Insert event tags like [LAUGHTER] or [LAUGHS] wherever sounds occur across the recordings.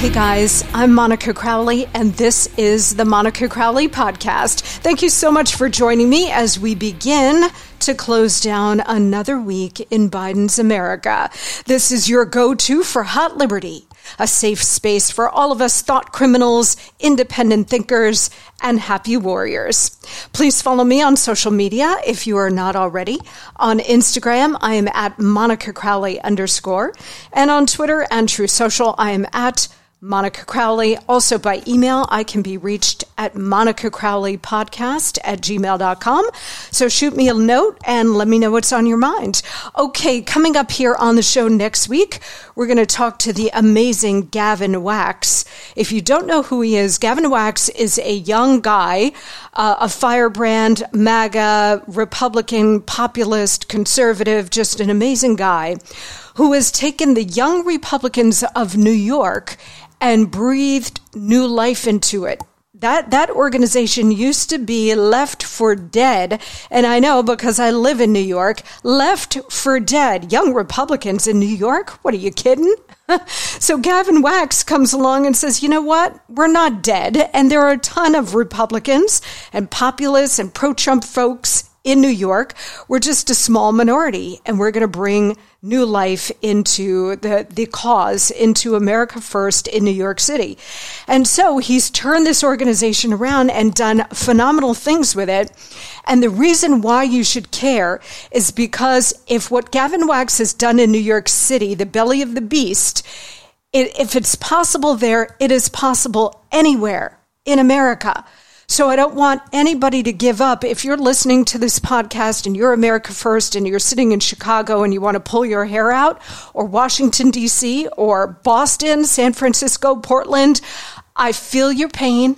Hey guys, I'm Monica Crowley, and this is the Monica Crowley Podcast. Thank you so much for joining me as we begin to close down another week in Biden's America. This is your go to for hot liberty, a safe space for all of us thought criminals, independent thinkers, and happy warriors. Please follow me on social media if you are not already. On Instagram, I am at Monica Crowley underscore, and on Twitter and Truth Social, I am at Monica Crowley. Also by email, I can be reached at Monica Crowley podcast at gmail.com. So shoot me a note and let me know what's on your mind. Okay, coming up here on the show next week, we're going to talk to the amazing Gavin Wax. If you don't know who he is, Gavin Wax is a young guy, uh, a firebrand, MAGA, Republican, populist, conservative, just an amazing guy who has taken the young Republicans of New York and breathed new life into it. That, that organization used to be left for dead. And I know because I live in New York, left for dead. Young Republicans in New York? What are you kidding? [LAUGHS] so Gavin Wax comes along and says, you know what? We're not dead. And there are a ton of Republicans and populists and pro Trump folks in New York. We're just a small minority and we're going to bring new life into the, the cause, into America First in New York City. And so he's turned this organization around and done phenomenal things with it. And the reason why you should care is because if what Gavin Wax has done in New York City, the belly of the beast, it, if it's possible there, it is possible anywhere in America. So I don't want anybody to give up. If you're listening to this podcast and you're America First and you're sitting in Chicago and you want to pull your hair out, or Washington, D.C., or Boston, San Francisco, Portland, I feel your pain.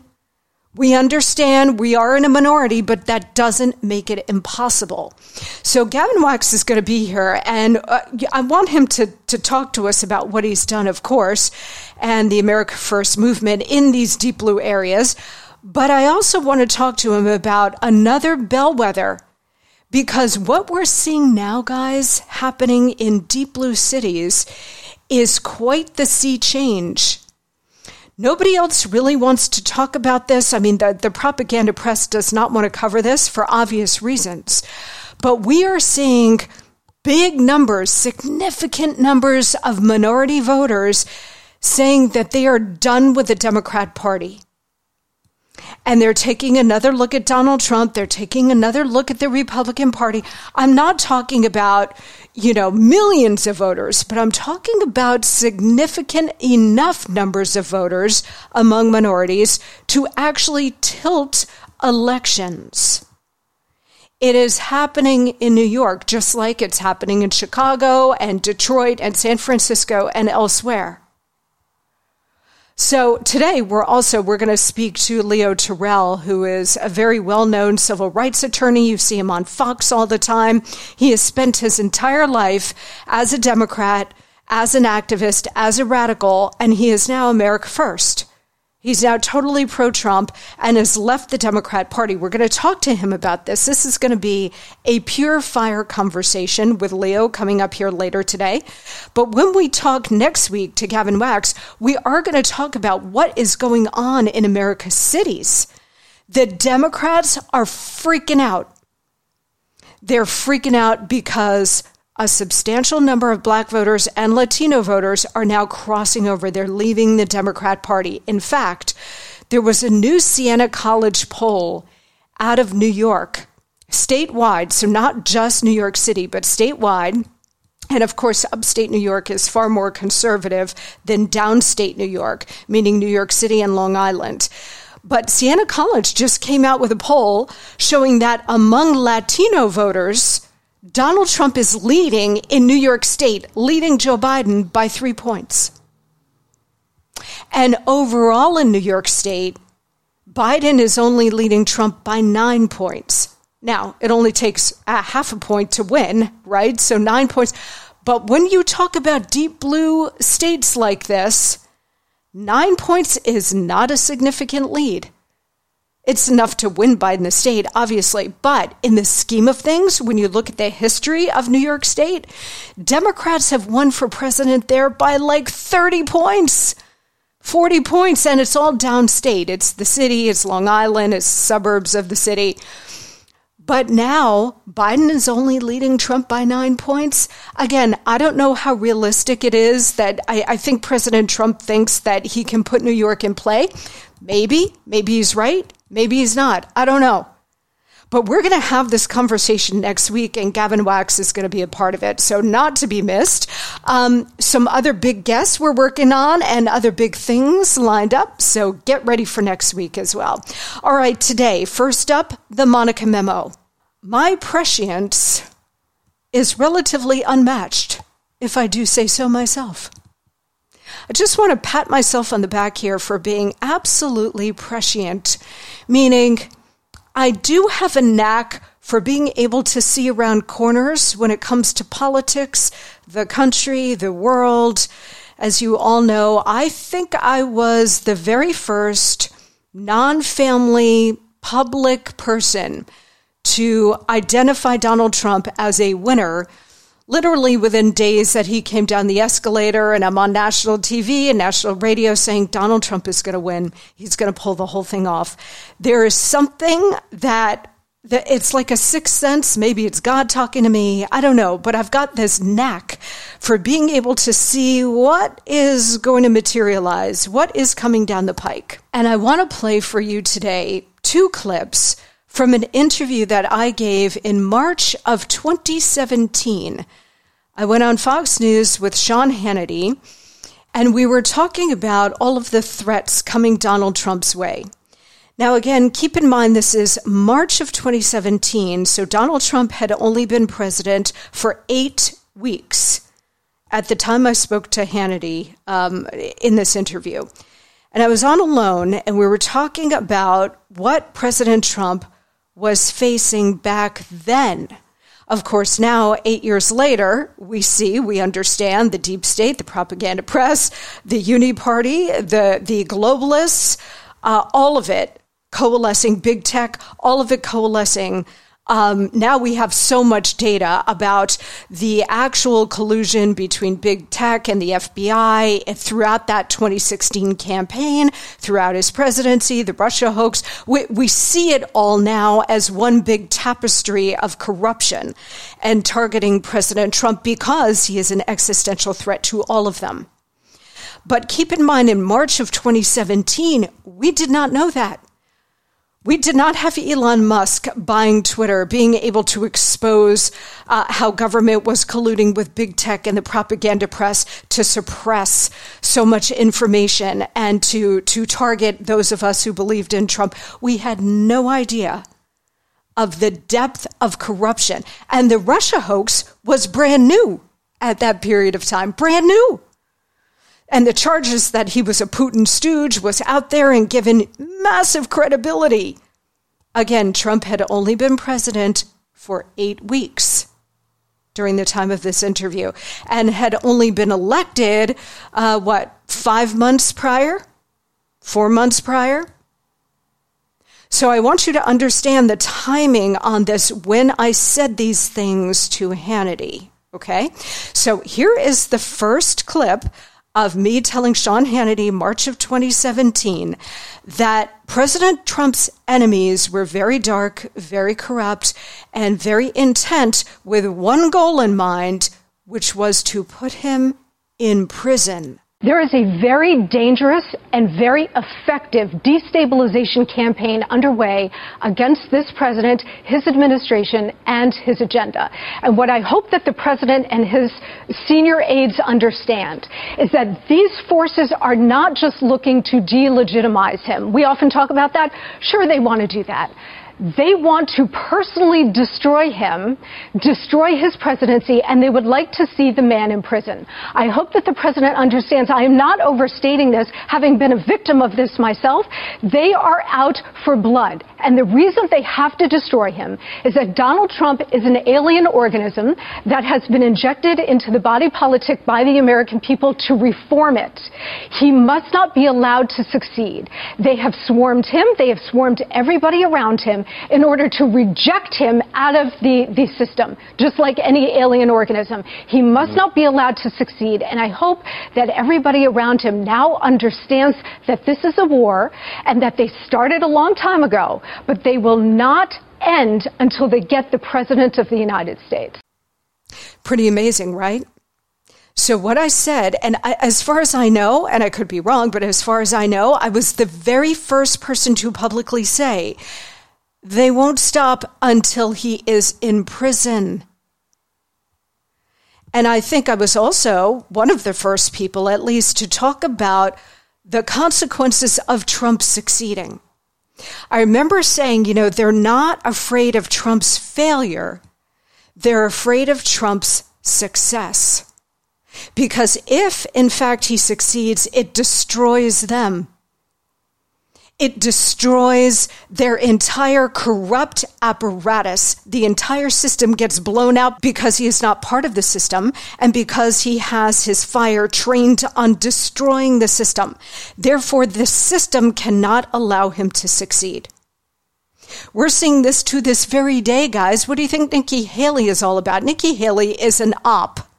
We understand we are in a minority, but that doesn't make it impossible. So Gavin Wax is going to be here, and uh, I want him to, to talk to us about what he's done, of course, and the America First movement in these deep blue areas. But I also want to talk to him about another bellwether because what we're seeing now, guys, happening in deep blue cities is quite the sea change. Nobody else really wants to talk about this. I mean, the, the propaganda press does not want to cover this for obvious reasons. But we are seeing big numbers, significant numbers of minority voters saying that they are done with the Democrat Party and they're taking another look at Donald Trump. They're taking another look at the Republican Party. I'm not talking about, you know, millions of voters, but I'm talking about significant enough numbers of voters among minorities to actually tilt elections. It is happening in New York, just like it's happening in Chicago and Detroit and San Francisco and elsewhere. So today we're also we're going to speak to Leo Terrell, who is a very well-known civil rights attorney. You see him on Fox all the time. He has spent his entire life as a Democrat, as an activist, as a radical, and he is now America First. He's now totally pro Trump and has left the Democrat Party. We're going to talk to him about this. This is going to be a pure fire conversation with Leo coming up here later today. But when we talk next week to Gavin Wax, we are going to talk about what is going on in America's cities. The Democrats are freaking out. They're freaking out because a substantial number of black voters and Latino voters are now crossing over. They're leaving the Democrat Party. In fact, there was a new Siena College poll out of New York, statewide, so not just New York City, but statewide. And of course, upstate New York is far more conservative than downstate New York, meaning New York City and Long Island. But Siena College just came out with a poll showing that among Latino voters, Donald Trump is leading in New York State, leading Joe Biden by three points. And overall in New York State, Biden is only leading Trump by nine points. Now, it only takes a half a point to win, right? So nine points. But when you talk about deep blue states like this, nine points is not a significant lead. It's enough to win Biden the state, obviously. But in the scheme of things, when you look at the history of New York State, Democrats have won for president there by like 30 points. 40 points, and it's all downstate. It's the city, it's Long Island, it's suburbs of the city. But now Biden is only leading Trump by nine points. Again, I don't know how realistic it is that I, I, think President Trump thinks that he can put New York in play. Maybe, maybe he's right. Maybe he's not. I don't know. But we're going to have this conversation next week, and Gavin Wax is going to be a part of it. So, not to be missed. Um, some other big guests we're working on and other big things lined up. So, get ready for next week as well. All right, today, first up, the Monica memo. My prescience is relatively unmatched, if I do say so myself. I just want to pat myself on the back here for being absolutely prescient, meaning I do have a knack for being able to see around corners when it comes to politics, the country, the world. As you all know, I think I was the very first non family public person to identify Donald Trump as a winner literally within days that he came down the escalator and I'm on national TV and national radio saying Donald Trump is going to win. He's going to pull the whole thing off. There is something that that it's like a sixth sense. Maybe it's God talking to me. I don't know, but I've got this knack for being able to see what is going to materialize, what is coming down the pike. And I want to play for you today two clips from an interview that I gave in March of 2017. I went on Fox News with Sean Hannity, and we were talking about all of the threats coming Donald Trump's way. Now, again, keep in mind this is March of 2017, so Donald Trump had only been president for eight weeks at the time I spoke to Hannity um, in this interview. And I was on alone, and we were talking about what President Trump was facing back then. Of course, now, eight years later, we see, we understand the deep state, the propaganda press, the uni party, the, the globalists, uh, all of it coalescing, big tech, all of it coalescing um, now we have so much data about the actual collusion between big tech and the FBI throughout that 2016 campaign, throughout his presidency, the Russia hoax. We, we see it all now as one big tapestry of corruption and targeting President Trump because he is an existential threat to all of them. But keep in mind, in March of 2017, we did not know that. We did not have Elon Musk buying Twitter, being able to expose uh, how government was colluding with big tech and the propaganda press to suppress so much information and to, to target those of us who believed in Trump. We had no idea of the depth of corruption. And the Russia hoax was brand new at that period of time, brand new. And the charges that he was a Putin stooge was out there and given massive credibility. Again, Trump had only been president for eight weeks during the time of this interview and had only been elected, uh, what, five months prior? Four months prior? So I want you to understand the timing on this when I said these things to Hannity. Okay? So here is the first clip of me telling Sean Hannity, March of 2017, that President Trump's enemies were very dark, very corrupt, and very intent with one goal in mind, which was to put him in prison. There is a very dangerous and very effective destabilization campaign underway against this president, his administration, and his agenda. And what I hope that the president and his senior aides understand is that these forces are not just looking to delegitimize him. We often talk about that. Sure, they want to do that. They want to personally destroy him, destroy his presidency, and they would like to see the man in prison. I hope that the president understands I am not overstating this, having been a victim of this myself. They are out for blood. And the reason they have to destroy him is that Donald Trump is an alien organism that has been injected into the body politic by the American people to reform it. He must not be allowed to succeed. They have swarmed him, they have swarmed everybody around him, in order to reject him out of the, the system, just like any alien organism. He must mm-hmm. not be allowed to succeed. And I hope that everybody around him now understands that this is a war and that they started a long time ago, but they will not end until they get the President of the United States. Pretty amazing, right? So, what I said, and I, as far as I know, and I could be wrong, but as far as I know, I was the very first person to publicly say they won't stop until he is in prison. And I think I was also one of the first people, at least, to talk about the consequences of Trump succeeding. I remember saying, you know, they're not afraid of Trump's failure, they're afraid of Trump's success. Because if, in fact, he succeeds, it destroys them. It destroys their entire corrupt apparatus. The entire system gets blown out because he is not part of the system and because he has his fire trained on destroying the system. Therefore, the system cannot allow him to succeed. We're seeing this to this very day, guys. What do you think Nikki Haley is all about? Nikki Haley is an op.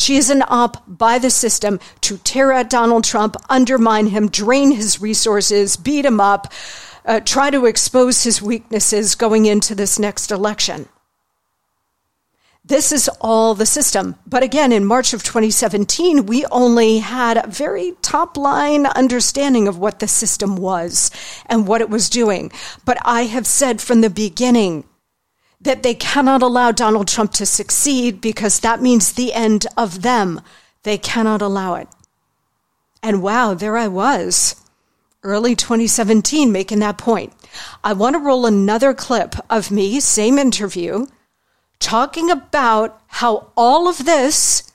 She is an op by the system to tear at Donald Trump, undermine him, drain his resources, beat him up, uh, try to expose his weaknesses going into this next election. This is all the system. But again, in March of 2017, we only had a very top line understanding of what the system was and what it was doing. But I have said from the beginning that they cannot allow Donald Trump to succeed because that means the end of them. They cannot allow it. And wow, there I was, early 2017, making that point. I want to roll another clip of me, same interview, talking about how all of this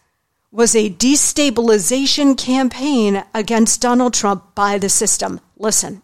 was a destabilization campaign against Donald Trump by the system. Listen.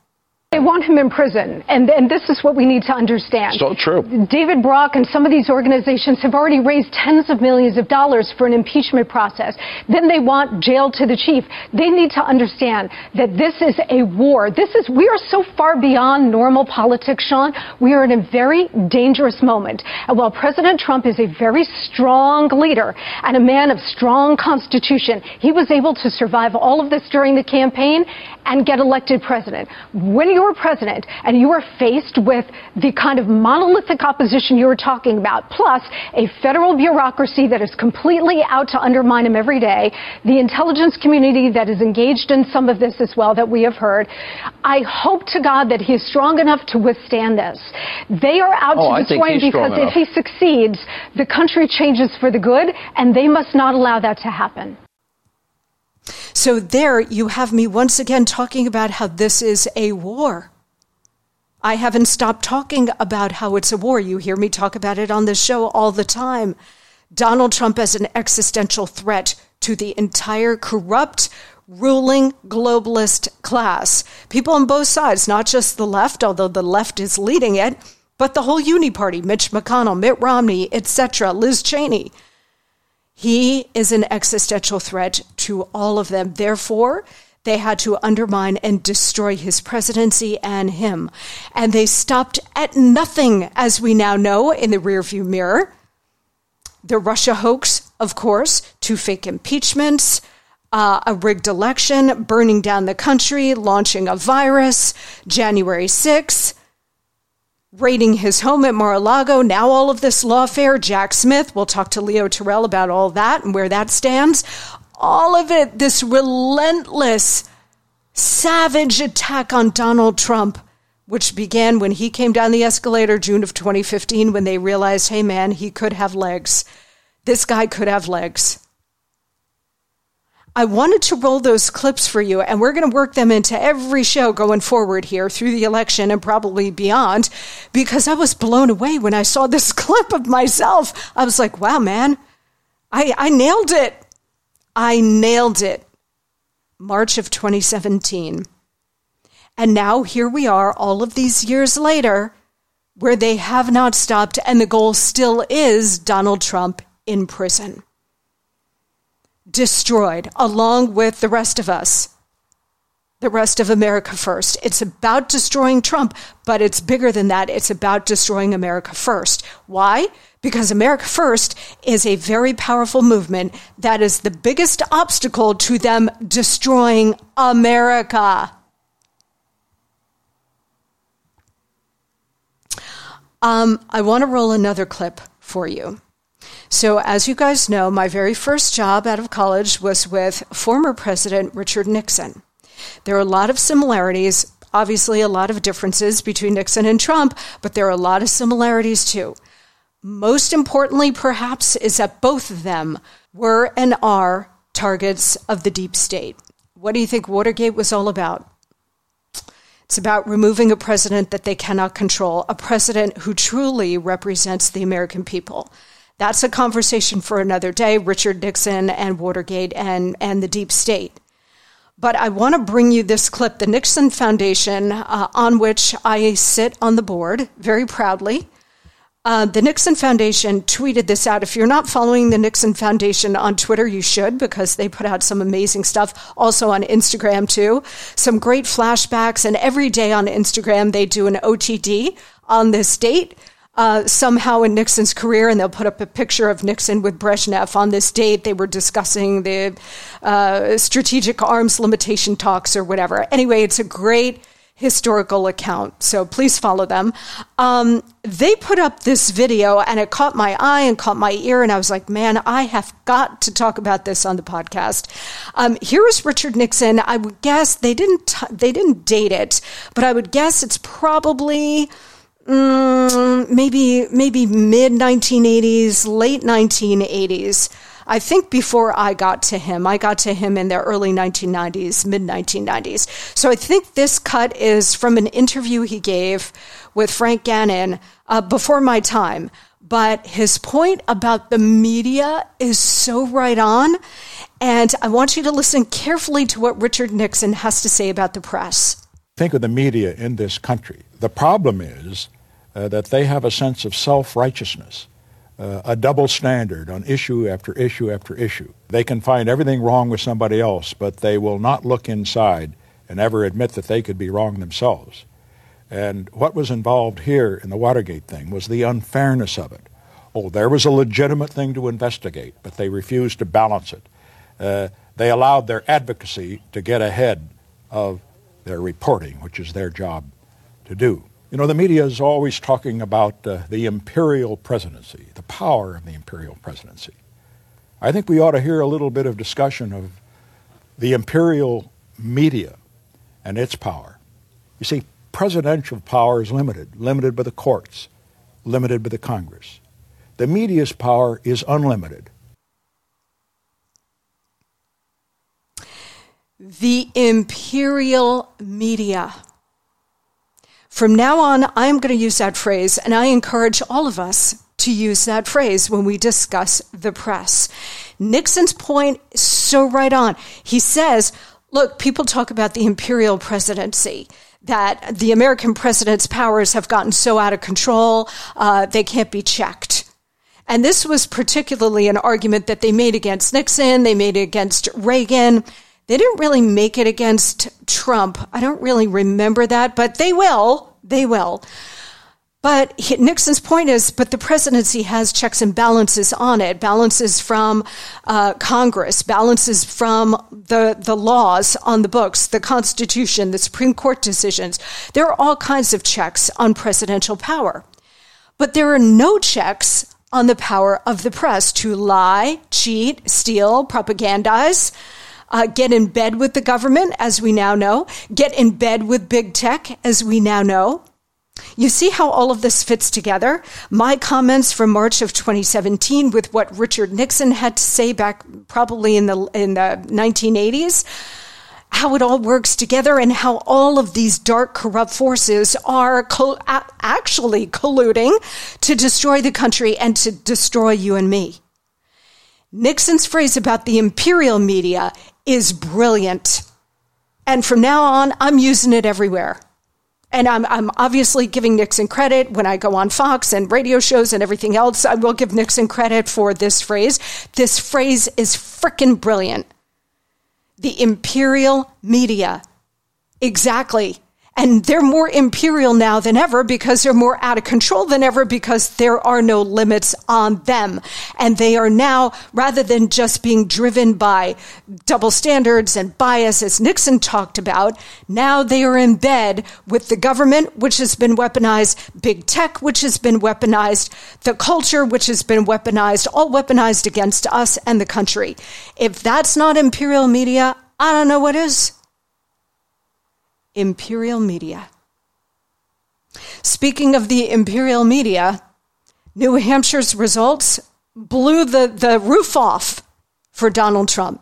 They want him in prison, and, and this is what we need to understand. So true. David Brock and some of these organizations have already raised tens of millions of dollars for an impeachment process. Then they want jail to the chief. They need to understand that this is a war. This is, we are so far beyond normal politics, Sean. We are in a very dangerous moment. And while President Trump is a very strong leader and a man of strong constitution, he was able to survive all of this during the campaign and get elected president. When you are president and you are faced with the kind of monolithic opposition you were talking about, plus a federal bureaucracy that is completely out to undermine him every day, the intelligence community that is engaged in some of this as well that we have heard, I hope to God that he is strong enough to withstand this. They are out oh, to destroy him because if he succeeds, the country changes for the good, and they must not allow that to happen. So there you have me once again talking about how this is a war. I haven't stopped talking about how it's a war. You hear me talk about it on the show all the time. Donald Trump as an existential threat to the entire corrupt, ruling globalist class. People on both sides, not just the left, although the left is leading it, but the whole Uni Party, Mitch McConnell, Mitt Romney, etc., Liz Cheney. He is an existential threat to all of them. Therefore, they had to undermine and destroy his presidency and him. And they stopped at nothing, as we now know in the rearview mirror. The Russia hoax, of course, two fake impeachments, uh, a rigged election, burning down the country, launching a virus, January 6th, raiding his home at Mar-a-Lago. Now all of this lawfare, Jack Smith, we'll talk to Leo Terrell about all that and where that stands. all of it, this relentless, savage attack on Donald Trump, which began when he came down the escalator June of 2015 when they realized, hey man, he could have legs. This guy could have legs. I wanted to roll those clips for you, and we're going to work them into every show going forward here through the election and probably beyond, because I was blown away when I saw this [LAUGHS] clip of myself. I was like, wow, man, I, I nailed it. I nailed it. March of 2017. And now here we are, all of these years later, where they have not stopped, and the goal still is Donald Trump in prison destroyed along with the rest of us, the rest of America first. It's about destroying Trump, but it's bigger than that. It's about destroying America first. Why? Because America First is a very powerful movement that is the biggest obstacle to them destroying America. Um, I want to roll another clip for you. So, as you guys know, my very first job out of college was with former President Richard Nixon. There are a lot of similarities, obviously, a lot of differences between Nixon and Trump, but there are a lot of similarities too. Most importantly, perhaps, is that both of them were and are targets of the deep state. What do you think Watergate was all about? It's about removing a president that they cannot control, a president who truly represents the American people. That's a conversation for another day, Richard Nixon and Watergate and, and the deep state. But I want to bring you this clip, the Nixon Foundation, uh, on which I sit on the board very proudly. Uh, the Nixon Foundation tweeted this out. If you're not following the Nixon Foundation on Twitter, you should because they put out some amazing stuff. Also on Instagram, too. Some great flashbacks. And every day on Instagram, they do an OTD on this date uh, somehow in Nixon's career, and they'll put up a picture of Nixon with Brezhnev on this date. They were discussing the uh, strategic arms limitation talks or whatever. Anyway, it's a great historical account, so please follow them. Um, they put up this video, and it caught my eye and caught my ear, and I was like, man, I have got to talk about this on the podcast. Um, here is Richard Nixon. I would guess they didn't t- they didn't date it, but I would guess it's probably mm, maybe maybe mid 1980s, late 1980s. I think before I got to him, I got to him in the early 1990s, mid 1990s. So I think this cut is from an interview he gave with Frank Gannon uh, before my time. But his point about the media is so right on. And I want you to listen carefully to what Richard Nixon has to say about the press. Think of the media in this country. The problem is uh, that they have a sense of self righteousness, uh, a double standard on issue after issue after issue. They can find everything wrong with somebody else, but they will not look inside and ever admit that they could be wrong themselves. And what was involved here in the Watergate thing was the unfairness of it. Oh, there was a legitimate thing to investigate, but they refused to balance it. Uh, they allowed their advocacy to get ahead of their reporting, which is their job to do. You know, the media is always talking about uh, the imperial presidency, the power of the imperial presidency. I think we ought to hear a little bit of discussion of the imperial media and its power. You see, presidential power is limited, limited by the courts, limited by the Congress. The media's power is unlimited. The imperial media. From now on, I'm going to use that phrase, and I encourage all of us to use that phrase when we discuss the press. Nixon's point is so right on. He says, look, people talk about the imperial presidency that the American president's powers have gotten so out of control, uh, they can't be checked. And this was particularly an argument that they made against Nixon, they made it against Reagan. They didn't really make it against Trump. I don't really remember that, but they will. They will. But Nixon's point is, but the presidency has checks and balances on it, balances from uh, Congress, balances from the, the laws on the books, the Constitution, the Supreme Court decisions. There are all kinds of checks on presidential power. But there are no checks on the power of the press to lie, cheat, steal, propagandize, uh, get in bed with the government, as we now know, get in bed with big tech, as we now know. You see how all of this fits together? My comments from March of 2017 with what Richard Nixon had to say back probably in the in the 1980s how it all works together and how all of these dark, corrupt forces are co- actually colluding to destroy the country and to destroy you and me. Nixon's phrase about the imperial media is brilliant. And from now on, I'm using it everywhere. And I'm, I'm obviously giving Nixon credit when I go on Fox and radio shows and everything else. I will give Nixon credit for this phrase. This phrase is freaking brilliant. The imperial media. Exactly. And they're more imperial now than ever because they're more out of control than ever because there are no limits on them. And they are now, rather than just being driven by double standards and bias, as Nixon talked about, now they are in bed with the government, which has been weaponized, big tech, which has been weaponized, the culture, which has been weaponized, all weaponized against us and the country. If that's not imperial media, I don't know what is imperial media. Speaking of the imperial media, New Hampshire's results blew the, the roof off for Donald Trump.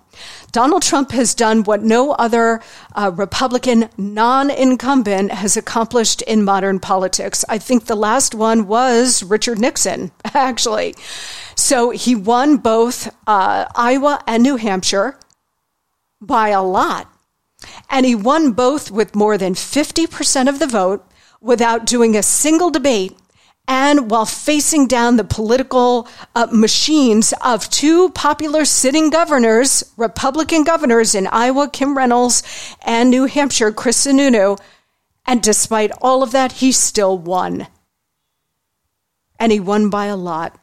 Donald Trump has done what no other uh, Republican non incumbent has accomplished in modern politics. I think the last one was Richard Nixon, [LAUGHS] actually. So he won both uh, Iowa and New Hampshire by a lot. And he won both with more than 50% of the vote without doing a single debate and while facing down the political uh, machines of two popular sitting governors, Republican governors in Iowa, Kim Reynolds, and New Hampshire, Chris Sununu. And despite all of that, he still won. And he won by a lot.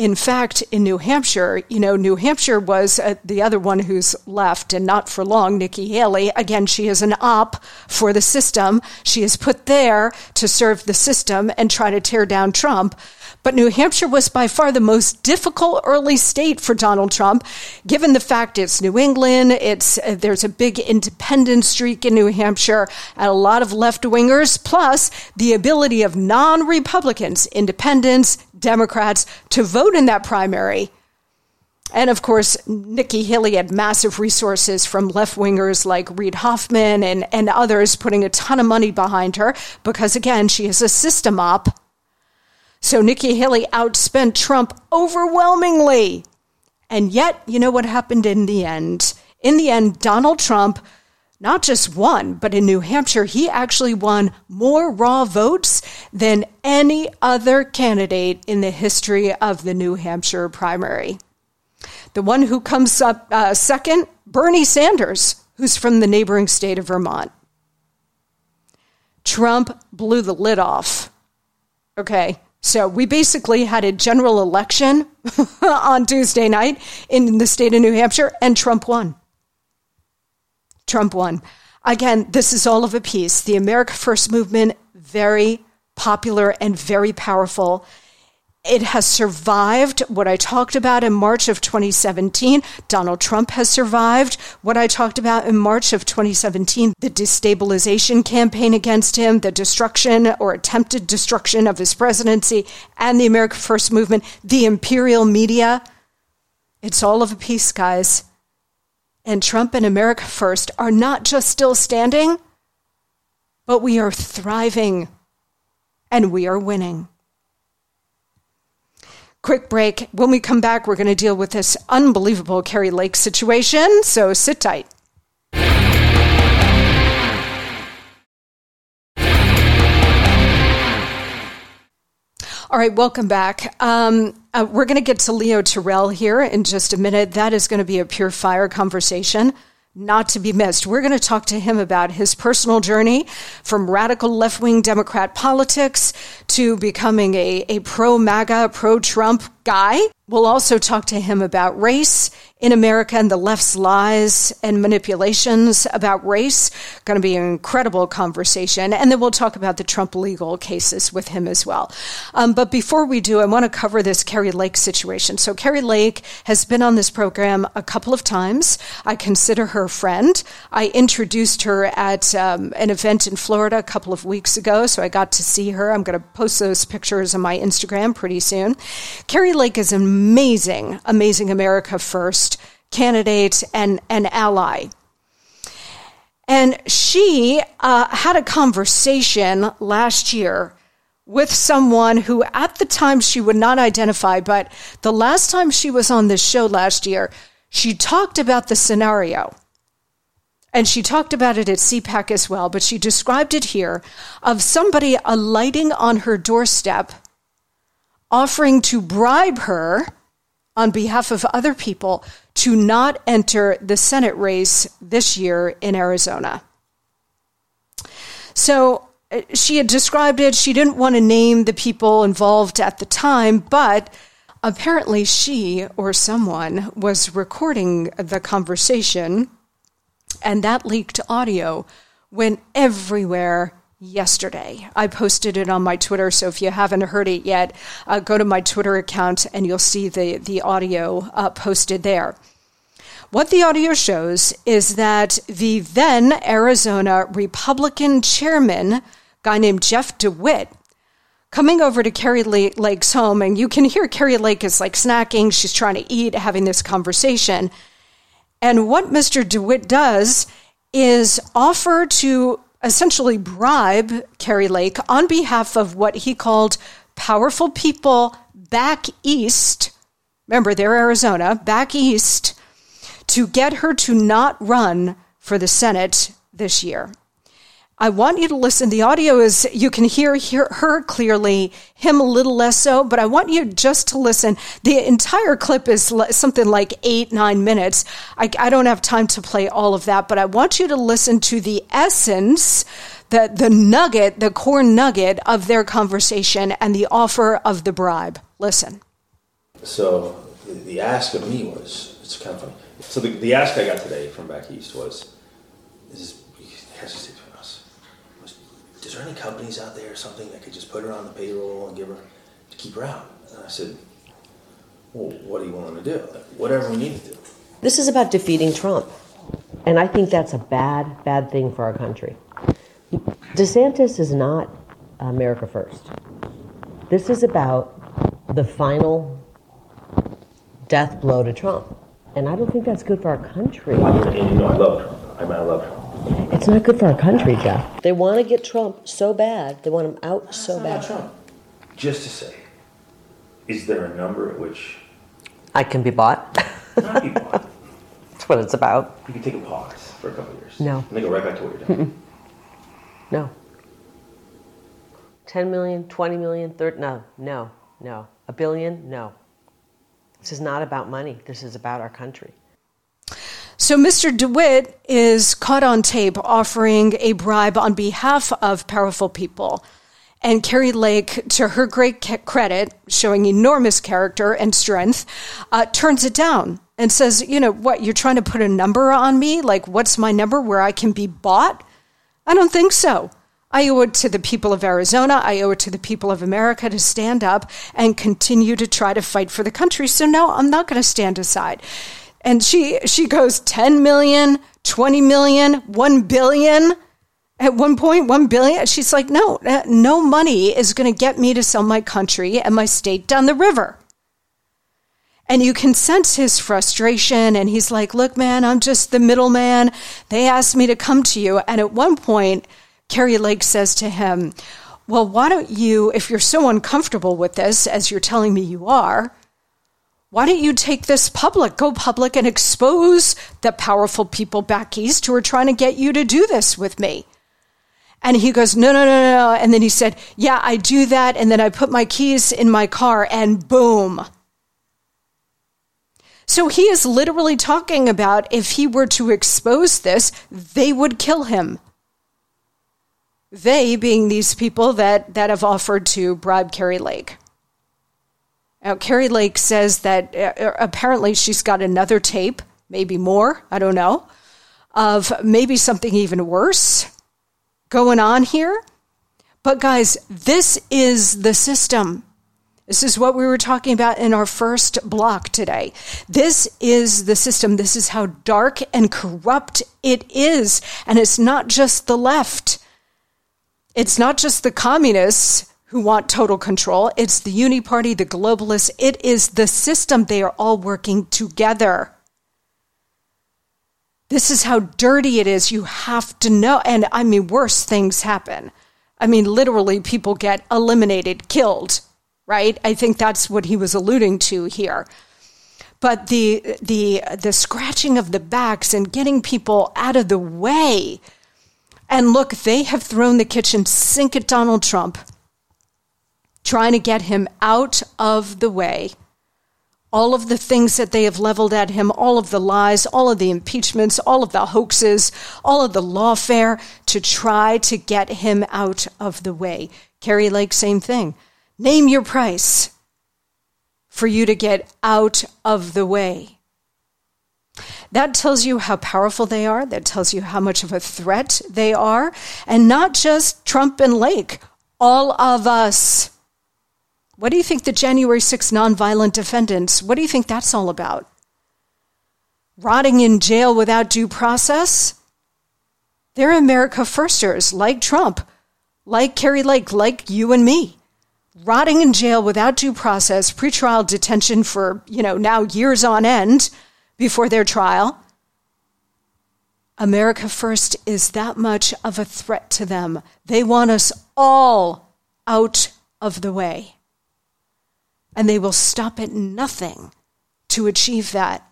In fact, in New Hampshire, you know, New Hampshire was uh, the other one who's left, and not for long, Nikki Haley. Again, she is an op for the system. She is put there to serve the system and try to tear down Trump. But New Hampshire was by far the most difficult early state for Donald Trump, given the fact it's New England. It's uh, there's a big independent streak in New Hampshire, and a lot of left wingers, plus the ability of non-Republicans, independents, Democrats to vote in that primary. And of course, Nikki Haley had massive resources from left wingers like Reid Hoffman and, and others putting a ton of money behind her because, again, she is a system op. So Nikki Haley outspent Trump overwhelmingly. And yet, you know what happened in the end? In the end, Donald Trump not just won, but in New Hampshire, he actually won more raw votes than any other candidate in the history of the New Hampshire primary. The one who comes up uh, second, Bernie Sanders, who's from the neighboring state of Vermont. Trump blew the lid off. Okay, so we basically had a general election [LAUGHS] on Tuesday night in the state of New Hampshire, and Trump won. Trump won. Again, this is all of a piece. The America First movement, very popular and very powerful. It has survived what I talked about in March of 2017. Donald Trump has survived what I talked about in March of 2017 the destabilization campaign against him, the destruction or attempted destruction of his presidency, and the America First movement, the imperial media. It's all of a piece, guys and Trump and America First are not just still standing, but we are thriving and we are winning. Quick break. When we come back, we're going to deal with this unbelievable Kari Lake situation, so sit tight. All right, welcome back. Um, uh, we're going to get to Leo Terrell here in just a minute. That is going to be a pure fire conversation not to be missed. We're going to talk to him about his personal journey from radical left wing Democrat politics to becoming a, a pro MAGA, pro Trump guy We'll also talk to him about race in America and the left's lies and manipulations about race. Going to be an incredible conversation. And then we'll talk about the Trump legal cases with him as well. Um, but before we do, I want to cover this Kari Lake situation. So Kari Lake has been on this program a couple of times. I consider her a friend. I introduced her at um, an event in Florida a couple of weeks ago, so I got to see her. I'm going to post those pictures on my Instagram pretty soon. Kari Lake is an amazing, amazing America First candidate and an ally. And she uh, had a conversation last year with someone who, at the time, she would not identify, but the last time she was on this show last year, she talked about the scenario. And she talked about it at CPAC as well, but she described it here of somebody alighting on her doorstep, offering to bribe her on behalf of other people to not enter the Senate race this year in Arizona. So uh, she had described it. She didn't want to name the people involved at the time, but apparently she or someone was recording the conversation, and that leaked audio went everywhere yesterday. I posted it on my Twitter, so if you haven't heard it yet, uh, go to my Twitter account and you'll see the, the audio uh, posted there. What the audio shows is that the then Arizona Republican chairman, guy named Jeff DeWitt, coming over to Kari Lake's home, and you can hear Kari Lake is like snacking, she's trying to eat, having this conversation. And what Mr. DeWitt does is offer to essentially bribe Kari Lake on behalf of what he called powerful people back east. Remember, they're Arizona, back east, to get her to not run for the Senate this year. I want you to listen. The audio is, you can hear, hear her clearly, him a little less so, but I want you just to listen. The entire clip is something like eight, nine minutes. I, I don't have time to play all of that, but I want you to listen to the essence, the, the nugget, the core nugget of their conversation and the offer of the bribe. Listen. So the ask of me was, it's kind of funny. So the, the ask I got today from back east was, is, is there any companies out there or something that could just put her on the payroll and give her to keep her out? And I said, well, what do you want to do? Like, whatever we need to do. This is about defeating Trump. And I think that's a bad, bad thing for our country. DeSantis is not America first. This is about the final death blow to Trump. And I don't think that's good for our country. And you know, I love Trump. I mean, I love Trump. It's not good for our country, Jeff. They want to get Trump so bad. They want him out so bad. Trump. Just to say, is there a number at which I can be bought? not be bought? That's what it's about. You can take a pause for a couple of years. No. And then go right back to what you're doing. No. 10 million, 20 million, 30, no, no, no. A billion, no. This is not about money. This is about our country. So Mr. DeWitt is caught on tape offering a bribe on behalf of powerful people. And Kari Lake, to her great credit, showing enormous character and strength, uh, turns it down and says, You know, what, you're trying to put a number on me? Like, what's my number where I can be bought? I don't think so. I owe it to the people of Arizona. I owe it to the people of America to stand up and continue to try to fight for the country. So, no, I'm not going to stand aside. And she she goes 10 million, 20 million, 1 billion. At one point, 1 billion. She's like, no, uh, no money is going to get me to sell my country and my state down the river. And you can sense his frustration. And he's like, look, man, I'm just the middleman. They asked me to come to you. And at one point, Kari Lake says to him, well, why don't you, if you're so uncomfortable with this, as you're telling me you are, why don't you take this public? Go public and expose the powerful people back east who are trying to get you to do this with me. And he goes, no, no, no, no. And then he said, yeah, I do that. And then I put my keys in my car and boom. So he is literally talking about if he were to expose this, they would kill him. They being these people that, that have offered to bribe Kari Lake. Now, Kari Lake says that uh, apparently she's got another tape, maybe more, I don't know, of maybe something even worse going on here. But guys, this is the system. This is what we were talking about in our first block today. This is the system. This is how dark and corrupt it is. And it's not just the left. It's not just the communists who want total control. It's the Uni Party, the globalists. It is the system. They are all working together. This is how dirty it is. You have to know. And I mean, worse things happen. I mean, literally, people get eliminated, killed, right? I think that's what he was alluding to here. But the, the, the scratching of the backs and getting people out of the way. And look, they have thrown the kitchen sink at Donald Trump, trying to get him out of the way all of the things that they have leveled at him, all of the lies, all of the impeachments, all of the hoaxes, all of the lawfare to try to get him out of the way. Kari Lake, same thing. Name your price for you to get out of the way. That tells you how powerful they are. That tells you how much of a threat they are. And not just Trump and Lake, all of us. What do you think the January 6 nonviolent defendants, what do you think that's all about? Rotting in jail without due process? They're America firsters, like Trump, like Kari Lake, like you and me. Rotting in jail without due process, pretrial detention for, you know, now years on end before their trial. America First is that much of a threat to them. They want us all out of the way and they will stop at nothing to achieve that.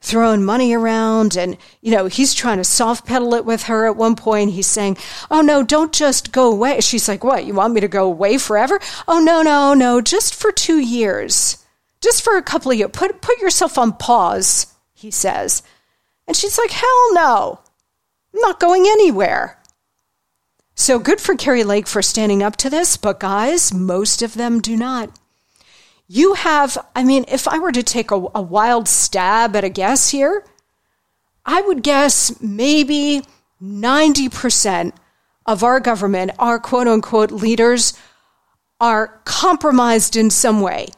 Throwing money around, and you know, he's trying to soft pedal it with her at one point. He's saying, Oh no, don't just go away. She's like, What, you want me to go away forever? Oh no, no, no, just for two years. Just for a couple of years. Put put yourself on pause, he says. And she's like, Hell no. I'm not going anywhere. So good for Kari Lake for standing up to this, but guys, most of them do not. You have, I mean, if I were to take a, a wild stab at a guess here, I would guess maybe 90% of our government, our quote unquote leaders, are compromised in some way.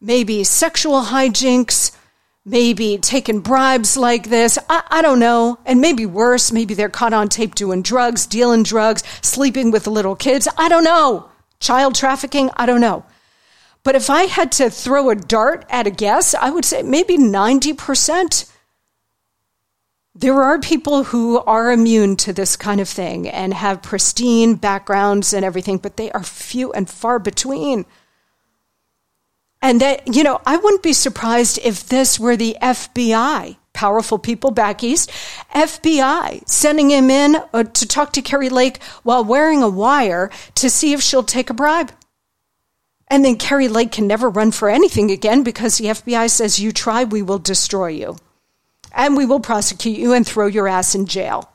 Maybe sexual hijinks, maybe taking bribes like this. I, I, don't know. And maybe worse, maybe they're caught on tape doing drugs, dealing drugs, sleeping with little kids. I don't know. Child trafficking. I don't know. But if I had to throw a dart at a guess, I would say maybe 90%. There are people who are immune to this kind of thing and have pristine backgrounds and everything, but they are few and far between. And that, you know, I wouldn't be surprised if this were the FBI, powerful people back east, FBI sending him in uh, to talk to Kari Lake while wearing a wire to see if she'll take a bribe. And then Kari Lake can never run for anything again because the FBI says, You try, we will destroy you. And we will prosecute you and throw your ass in jail.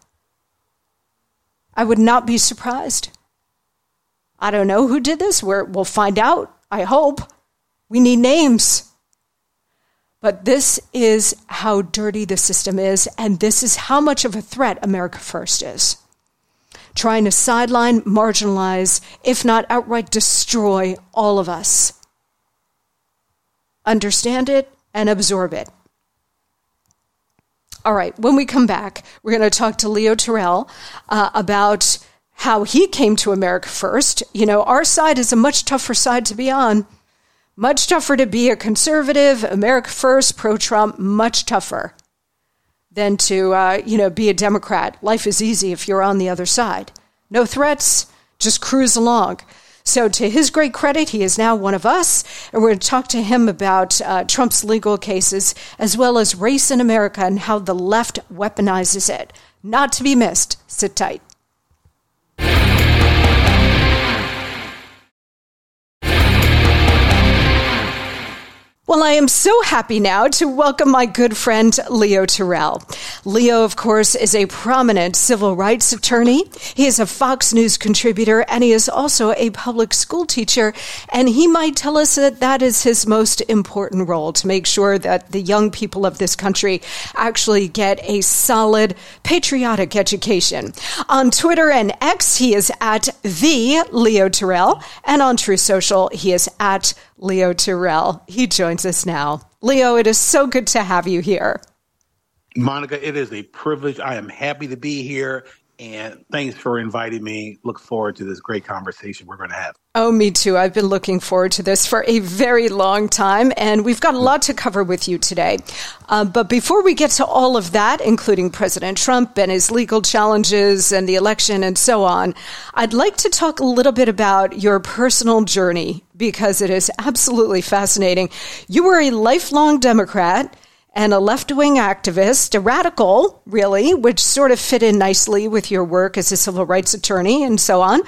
I would not be surprised. I don't know who did this. We're, we'll find out, I hope. We need names. But this is how dirty the system is, and this is how much of a threat America First is trying to sideline, marginalize, if not outright destroy all of us. Understand it and absorb it. All right, when we come back, we're going to talk to Leo Terrell uh, about how he came to America first. You know, our side is a much tougher side to be on. Much tougher to be a conservative, America first, pro Trump, much tougher than to, uh, you know, be a Democrat. Life is easy if you're on the other side. No threats, just cruise along. So, to his great credit, he is now one of us, and we're going to talk to him about uh, Trump's legal cases as well as race in America and how the left weaponizes it. Not to be missed. Sit tight. Well, I am so happy now to welcome my good friend Leo Terrell. Leo, of course, is a prominent civil rights attorney. He is a Fox News contributor and he is also a public school teacher. And he might tell us that that is his most important role to make sure that the young people of this country actually get a solid patriotic education. On Twitter and X, he is at the Leo Terrell. And on Truth Social, he is at Leo Terrell. He joins us now. Leo, it is so good to have you here. Monica, it is a privilege. I am happy to be here. And thanks for inviting me. Look forward to this great conversation we're going to have. Oh, me too. I've been looking forward to this for a very long time, and we've got a lot to cover with you today. Uh, but before we get to all of that, including President Trump and his legal challenges and the election and so on, I'd like to talk a little bit about your personal journey because it is absolutely fascinating. You were a lifelong Democrat and a left wing activist, a radical, really, which sort of fit in nicely with your work as a civil rights attorney and so on.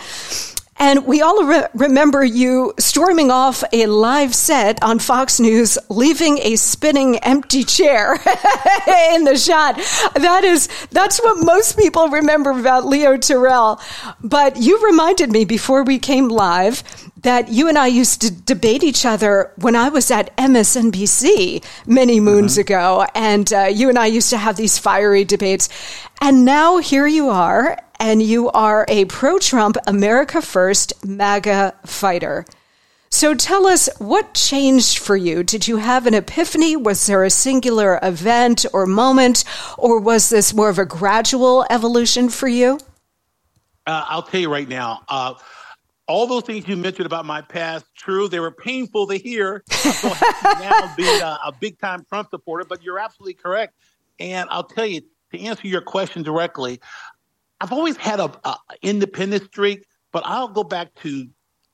And we all re- remember you storming off a live set on Fox News, leaving a spinning empty chair [LAUGHS] in the shot. That is, that's what most people remember about Leo Terrell. But you reminded me before we came live that you and I used to debate each other when I was at MSNBC many moons mm-hmm. ago. And uh, you and I used to have these fiery debates. And now here you are, and you are a pro Trump, America First MAGA fighter. So tell us what changed for you? Did you have an epiphany? Was there a singular event or moment? Or was this more of a gradual evolution for you? Uh, I'll tell you right now. Uh, all those things you mentioned about my past, true, they were painful to hear. I'm so happy now [LAUGHS] being a, a big time Trump supporter, but you're absolutely correct. And I'll tell you, to answer your question directly, I've always had a, a independent streak, but I'll go back to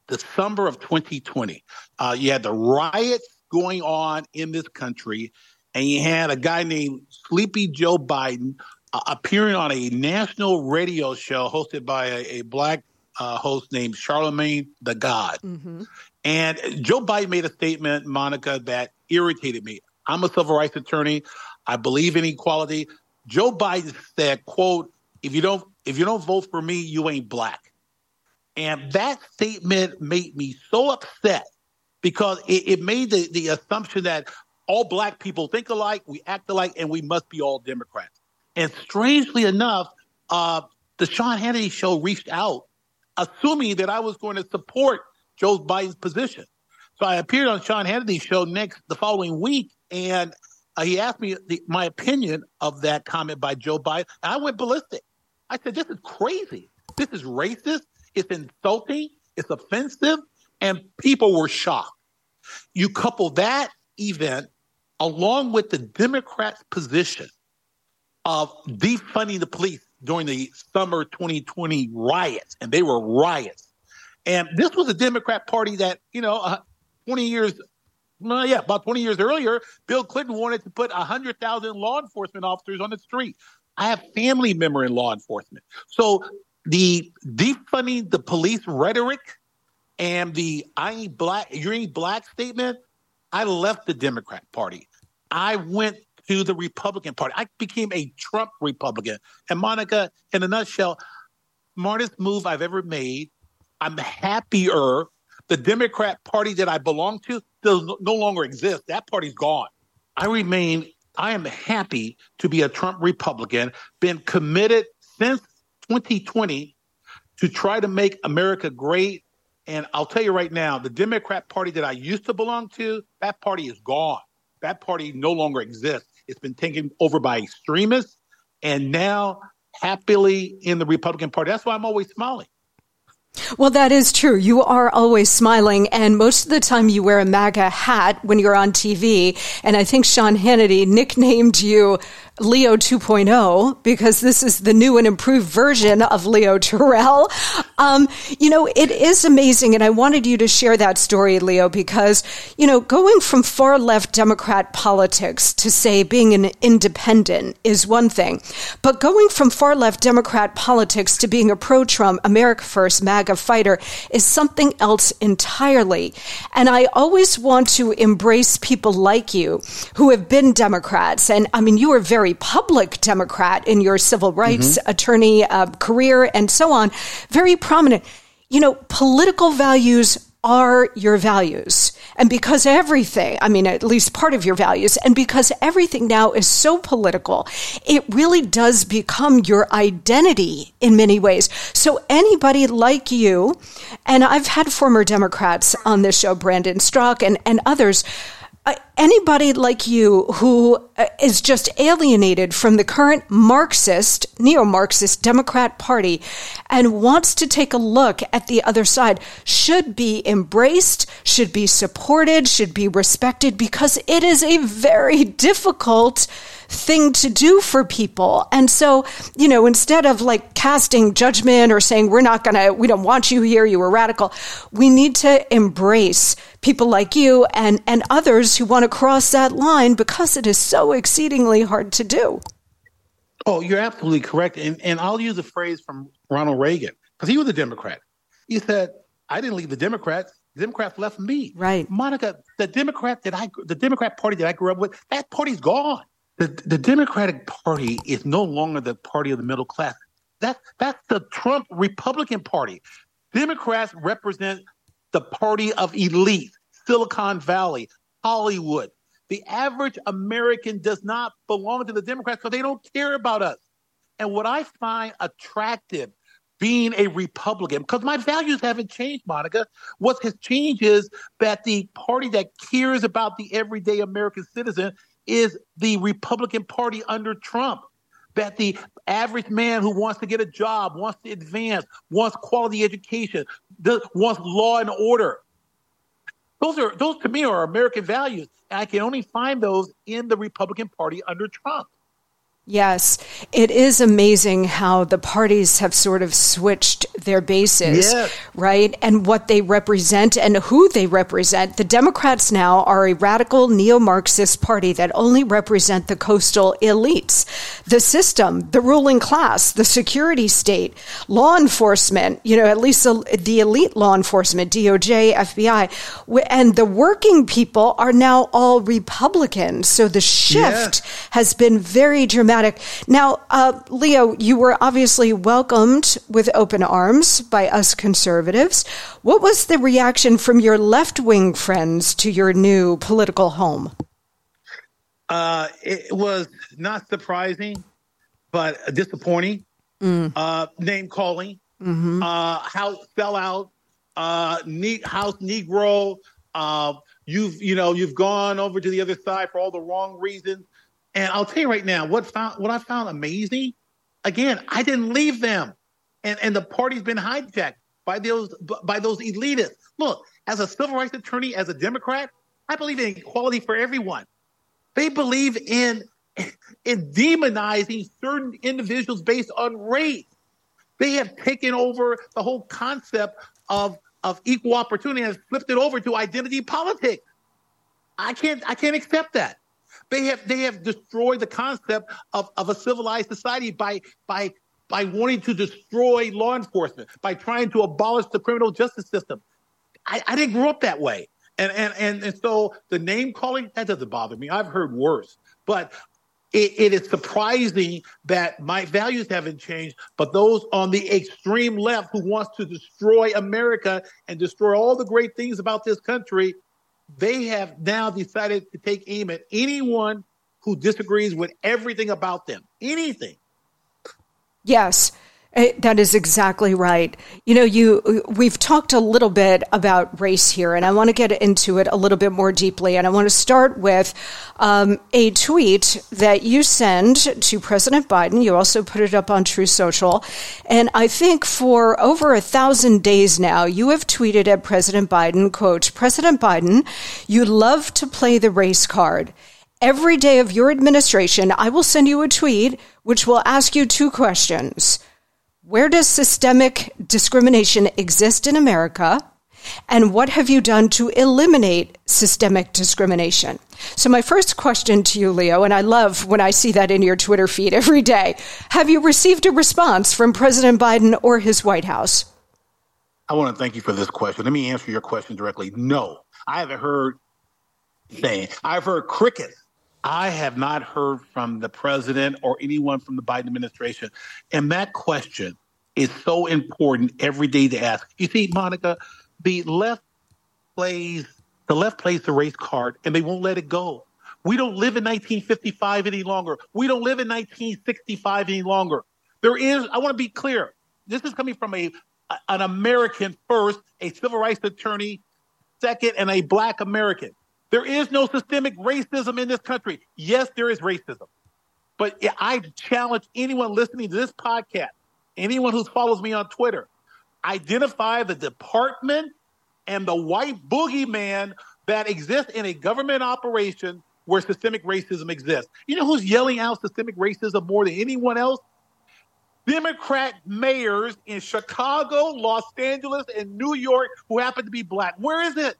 the summer of 2020. Uh, you had the riots going on in this country, and you had a guy named Sleepy Joe Biden uh, appearing on a national radio show hosted by a, a black uh, host named Charlamagne tha God. Mm-hmm. And Joe Biden made a statement, Monica, that irritated me. I'm a civil rights attorney. I believe in equality. Joe Biden said, quote, if you don't if you don't vote for me, you ain't black. And that statement made me so upset because it, it made the, the assumption that all black people think alike, we act alike, and we must be all Democrats. And strangely enough, uh, the Sean Hannity show reached out assuming that I was going to support Joe Biden's position. So I appeared on Sean Hannity's show next the following week, and uh, he asked me the, my opinion of that comment by Joe Biden. And I went ballistic. I said, "This is crazy. This is racist. It's insulting. It's offensive." And people were shocked. You couple that event along with the Democrats' position of defunding the police during the summer 2020 riots, and they were riots. And this was a Democrat Party that, you know, uh, 20 years, well, yeah, about 20 years earlier, Bill Clinton wanted to put 100,000 law enforcement officers on the street. I have family member in law enforcement. So the defunding the police rhetoric and the I ain't black, you ain't black statement, I left the Democrat Party. I went to the Republican Party. I became a Trump Republican. And Monica, in a nutshell, smartest move I've ever made. I'm happier. The Democrat Party that I belong to does no longer exist. That party's gone. I remain, I am happy to be a Trump Republican, been committed since 2020 to try to make America great. And I'll tell you right now, the Democrat Party that I used to belong to, that party is gone. That party no longer exists. It's been taken over by extremists, and now happily in the Republican Party. That's why I'm always smiling. Well, that is true. You are always smiling, and most of the time you wear a MAGA hat when you're on TV. And I think Sean Hannity nicknamed you Leo 2.0 because this is the new and improved version of Leo Terrell. Um, you know, it is amazing. And I wanted you to share that story, Leo, because, you know, going from far left Democrat politics to say being an independent is one thing, but going from far left Democrat politics to being a pro Trump, America First, MAGA MAGA fighter is something else entirely. And I always want to embrace people like you who have been Democrats. And I mean, you were a very public Democrat in your civil rights mm-hmm. attorney uh, career and so on, very prominent. You know, political values are your values. And because everything, I mean, at least part of your values, and because everything now is so political, it really does become your identity in many ways. So anybody like you, and I've had former Democrats on this show, Brandon Straka and, and others, anybody like you who uh, just alienated from the current Marxist, neo Marxist Democrat Party and wants to take a look at the other side should be embraced, should be supported, should be respected because it is a very difficult thing to do for people. And so, you know, instead of like casting judgment or saying, we're not going to, we don't want you here, you were radical, we need to embrace people like you and, and others who want to cross that line because it is so exceedingly hard to do. Oh, you're absolutely correct. And, and I'll use a phrase from Ronald Reagan because he was a Democrat. He said, I didn't leave the Democrats. The Democrats left me. Right. Monica, the Democrat that I, the Democrat Party that I grew up with, that party's gone. The, the Democratic Party is no longer the party of the middle class. That, that's the Trump Republican Party. Democrats represent the party of elite, Silicon Valley, Hollywood. The average American does not belong to the Democrats because they don't care about us. And what I find attractive being a Republican, because my values haven't changed, Monica. What has changed is that the party that cares about the everyday American citizen is the Republican Party under Trump. That the average man who wants to get a job, wants to advance, wants quality education, wants law and order. Those are those to me are American values. And I can only find those in the Republican Party under Trump. Yes, it is amazing how the parties have sort of switched their bases, yes. right? And what they represent and who they represent. The Democrats now are a radical neo Marxist party that only represent the coastal elites, the system, the ruling class, the security state, law enforcement, you know, at least the, the elite law enforcement, DOJ, FBI, and the working people are now all Republicans. So the shift yes. has been very dramatic Now, uh, Leo, you were obviously welcomed with open arms by us conservatives. What was the reaction from your left wing friends to your new political home? Uh, it was not surprising, but disappointing. Mm. Uh, name calling, mm-hmm. uh, house sellout, uh, house Negro. Uh, you've you know you've gone over to the other side for all the wrong reasons. And I'll tell you right now, what found what I found amazing, again, I didn't leave them. And and the party's been hijacked by those by those elitists. Look, as a civil rights attorney, as a Democrat, I believe in equality for everyone. They believe in [LAUGHS] in demonizing certain individuals based on race. They have taken over the whole concept of of equal opportunity and flipped it over to identity politics. I can't I can't accept that. They have they have destroyed the concept of, of a civilized society by by by wanting to destroy law enforcement, by trying to abolish the criminal justice system. I, I didn't grow up that way. And, and and and so the name calling that doesn't bother me. I've heard worse, but it, it is surprising that my values haven't changed. But those on the extreme left who wants to destroy America and destroy all the great things about this country they have now decided to take aim at anyone who disagrees with everything about them. Anything. Yes. Eh, that is exactly right. You know, you we've talked a little bit about race here, and I want to get into it a little bit more deeply. And I want to start with um, a tweet that you send to President Biden. You also put it up on Truth Social, and I think for over a thousand days now, you have tweeted at President Biden, "quote President Biden, you love to play the race card." Every day of your administration, I will send you a tweet which will ask you two questions. Where does systemic discrimination exist in America? And what have you done to eliminate systemic discrimination? So, my first question to you, Leo, and I love when I see that in your Twitter feed every day have you received a response from President Biden or his White House? I want to thank you for this question. Let me answer your question directly. No, I haven't heard saying. I've heard crickets. I have not heard from the president or anyone from the Biden administration. And that question is so important every day to ask. You see, Monica, the left plays the left plays the race card and they won't let it go. We don't live in 1955 any longer. We don't live in 1965 any longer. There is, I want to be clear. This is coming from a an American first, a civil rights attorney second, and a black American. There is no systemic racism in this country. Yes, there is racism. But I challenge anyone listening to this podcast, anyone who follows me on Twitter, identify the department and the white boogeyman that exists in a government operation where systemic racism exists. You know who's yelling out systemic racism more than anyone else? Democrat mayors in Chicago, Los Angeles, and New York who happen to be black. Where is it?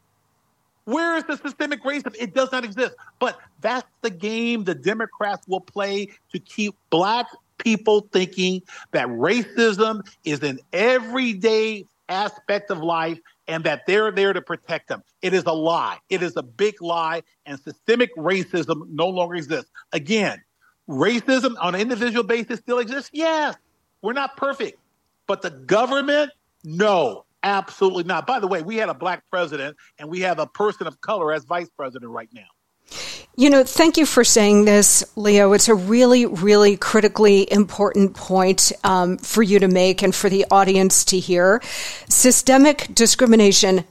Where is the systemic racism? It does not exist. But that's the game the Democrats will play to keep black people thinking that racism is an everyday aspect of life and that they're there to protect them. It is a lie. It is a big lie, and systemic racism no longer exists. Again, racism on an individual basis still exists? Yes. We're not perfect. But the government, no, absolutely not. By the way, we had a black president and we have a person of color as vice president right now. You know, thank you for saying this, Leo. It's a really, really critically important point um, for you to make and for the audience to hear. Systemic discrimination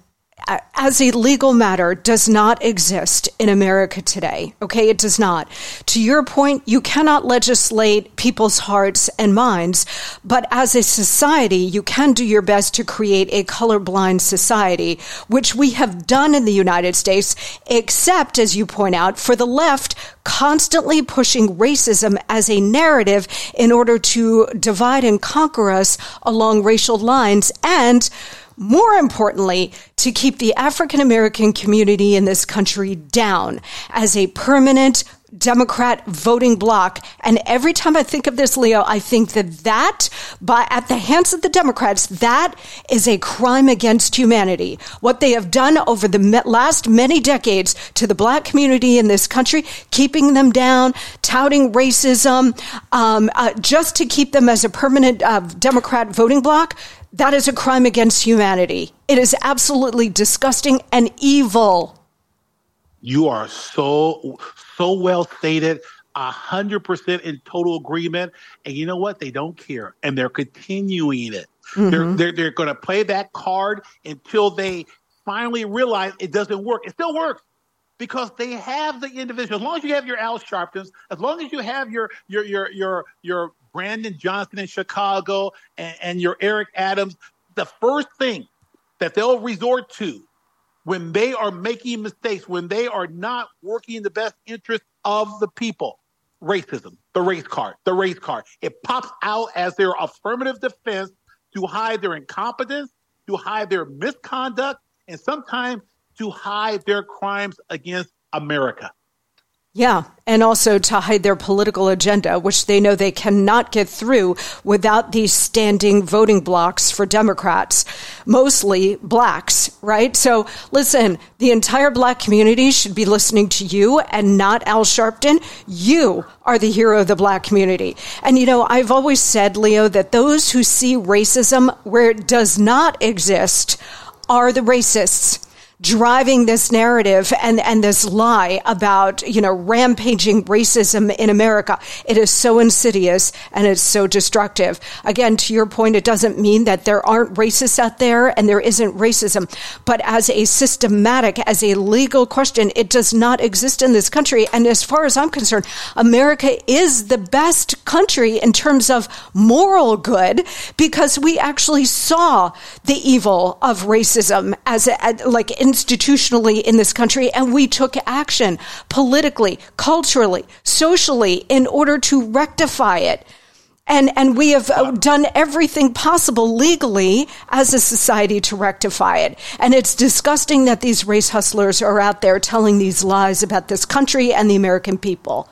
as a legal matter does not exist in America today. Okay, it does not. To your point, you cannot legislate people's hearts and minds, but as a society, you can do your best to create a colorblind society, which we have done in the United States, except, as you point out, for the left constantly pushing racism as a narrative in order to divide and conquer us along racial lines and more importantly, to keep the African American community in this country down as a permanent Democrat voting bloc. And every time I think of this, Leo, I think that that, by, at the hands of the Democrats, that is a crime against humanity. What they have done over the last many decades to the black community in this country, keeping them down, touting racism, um, uh, just to keep them as a permanent uh, Democrat voting bloc, that is a crime against humanity. It is absolutely disgusting and evil. You are so so well stated. A hundred percent in total agreement. And you know what? They don't care, and they're continuing it. Mm-hmm. They're they're, they're going to play that card until they finally realize it doesn't work. It still works because they have the individual. As long as you have your Al Sharptons, as long as you have your your your your your Brandon Johnson in Chicago and, and your Eric Adams, the first thing that they'll resort to when they are making mistakes, when they are not working in the best interest of the people, racism, the race card, the race card. It pops out as their affirmative defense to hide their incompetence, to hide their misconduct, and sometimes to hide their crimes against America. Yeah, and also to hide their political agenda, which they know they cannot get through without these standing voting blocks for Democrats, mostly blacks, right? So listen, the entire black community should be listening to you and not Al Sharpton. You are the hero of the black community. And you know, I've always said, Leo, that those who see racism where it does not exist are the racists driving this narrative and, and this lie about, you know, rampaging racism in America. It is so insidious and it's so destructive. Again, to your point, it doesn't mean that there aren't racists out there and there isn't racism, but as a systematic, as a legal question, it does not exist in this country. And as far as I'm concerned, America is the best country in terms of moral good because we actually saw the evil of racism as a, like institutionally in this country, and we took action politically, culturally, socially in order to rectify it. And, and we have uh, done everything possible legally as a society to rectify it. And it's disgusting that these race hustlers are out there telling these lies about this country and the American people.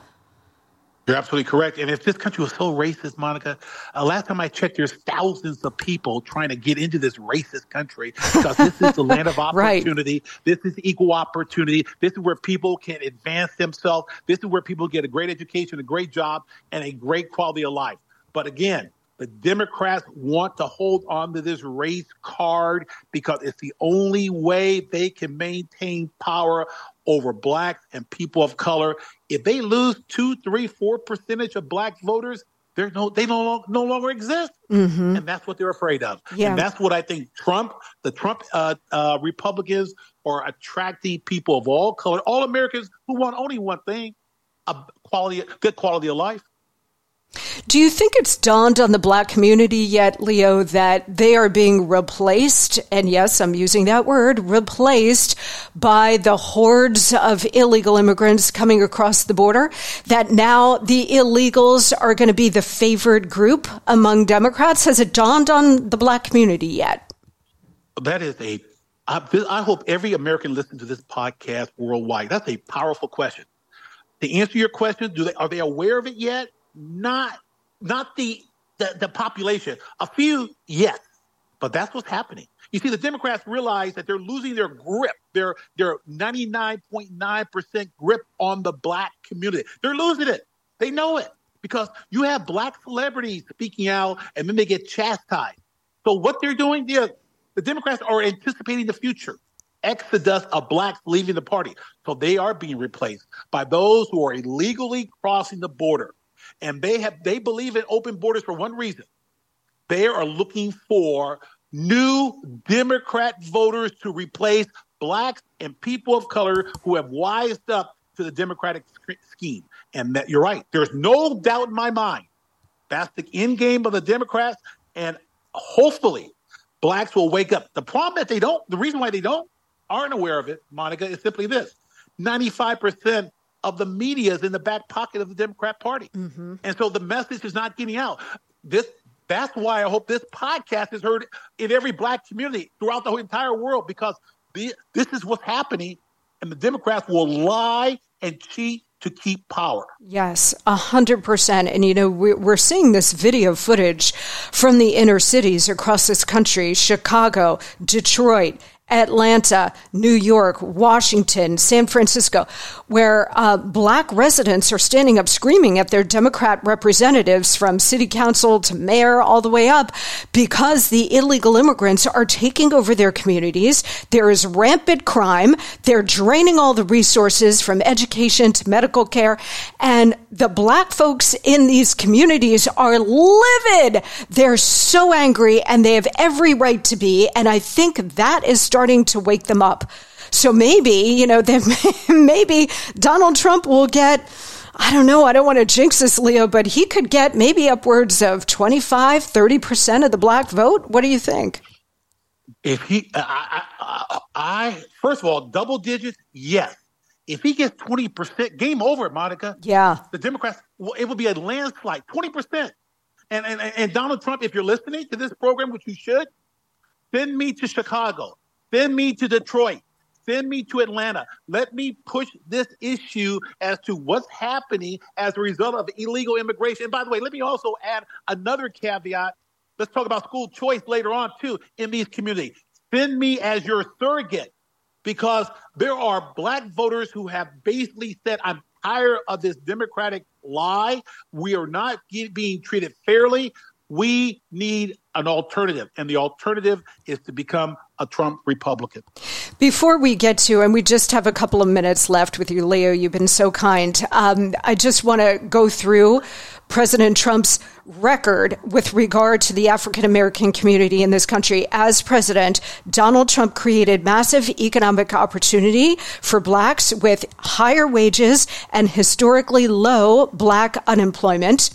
You're absolutely correct. And if this country was so racist, Monica, uh, last time I checked, there's thousands of people trying to get into this racist country because this is the [LAUGHS] land of opportunity. right. This is equal opportunity. This is where people can advance themselves. This is where people get a great education, a great job, and a great quality of life. But again, the Democrats want to hold on to this race card because it's the only way they can maintain power over blacks and people of color. If they lose two, three, four percentage of black voters, they're no, they no, no longer exist, mm-hmm. and that's what they're afraid of. Yeah. And that's what I think Trump, the Trump uh, uh, Republicans, are attracting people of all color, all Americans who want only one thing: a quality, good quality of life. Do you think it's dawned on the black community yet, Leo, that they are being replaced, and yes, I'm using that word, replaced by the hordes of illegal immigrants coming across the border? That now the illegals are going to be the favored group among Democrats? Has it dawned on the black community yet? That is a. I, I hope every American listens to this podcast worldwide. That's a powerful question. To answer your question, do they are they aware of it yet? Not not the, the the population. A few, yes, but that's what's happening. You see, the Democrats realize that they're losing their grip, their their 99.9% grip on the black community. They're losing it. They know it because you have black celebrities speaking out and then they get chastised. So what they're doing, the the Democrats are anticipating the future. Exodus of blacks leaving the party. So they are being replaced by those who are illegally crossing the border and they have they believe in open borders for one reason. They are looking for new Democrat voters to replace blacks and people of color who have wised up to the Democratic scheme. And that you're right. There's no doubt in my mind. That's the end game of the Democrats. And hopefully blacks will wake up. The problem that they don't, the reason why they don't, aren't aware of it, Monica, is simply this. 95% of the media is in the back pocket of the Democrat Party. Mm-hmm. And so the message is not getting out. This that's why I hope this podcast is heard in every black community throughout the entire world because the, this is what's happening and the Democrats will lie and cheat to keep power. Yes, a hundred percent. And you know, we're seeing this video footage from the inner cities across this country: Chicago, Detroit, Atlanta, New York, Washington, San Francisco, where uh, black residents are standing up screaming at their Democrat representatives from city council to mayor all the way up because the illegal immigrants are taking over their communities. There is rampant crime. They're draining all the resources from education to medical care. And the black folks in these communities are livid. They're so angry and they have every right to be. And I think that is starting to wake them up. So maybe, you know, [LAUGHS] maybe Donald Trump will get, I don't know, I don't want to jinx this, Leo, but he could get maybe upwards of 25, 30% of the black vote. What do you think? If he, I, I, I first of all, double digits, yes. If he gets 20%, game over, Monica. Yeah. The Democrats, it will be a landslide, 20%. And, and, and Donald Trump, if you're listening to this program, which you should, send me to Chicago. Send me to Detroit. Send me to Atlanta. Let me push this issue as to what's happening as a result of illegal immigration. And by the way, let me also add another caveat. Let's talk about school choice later on, too, in these communities. Send me as your surrogate because there are black voters who have basically said, I'm tired of this Democratic lie. We are not being treated fairly. We need an alternative, and the alternative is to become a Trump Republican. Before we get to, and we just have a couple of minutes left with you, Leo, you've been so kind. Um, I just want to go through President Trump's record with regard to the African American community in this country. As president, Donald Trump created massive economic opportunity for blacks with higher wages and historically low black unemployment.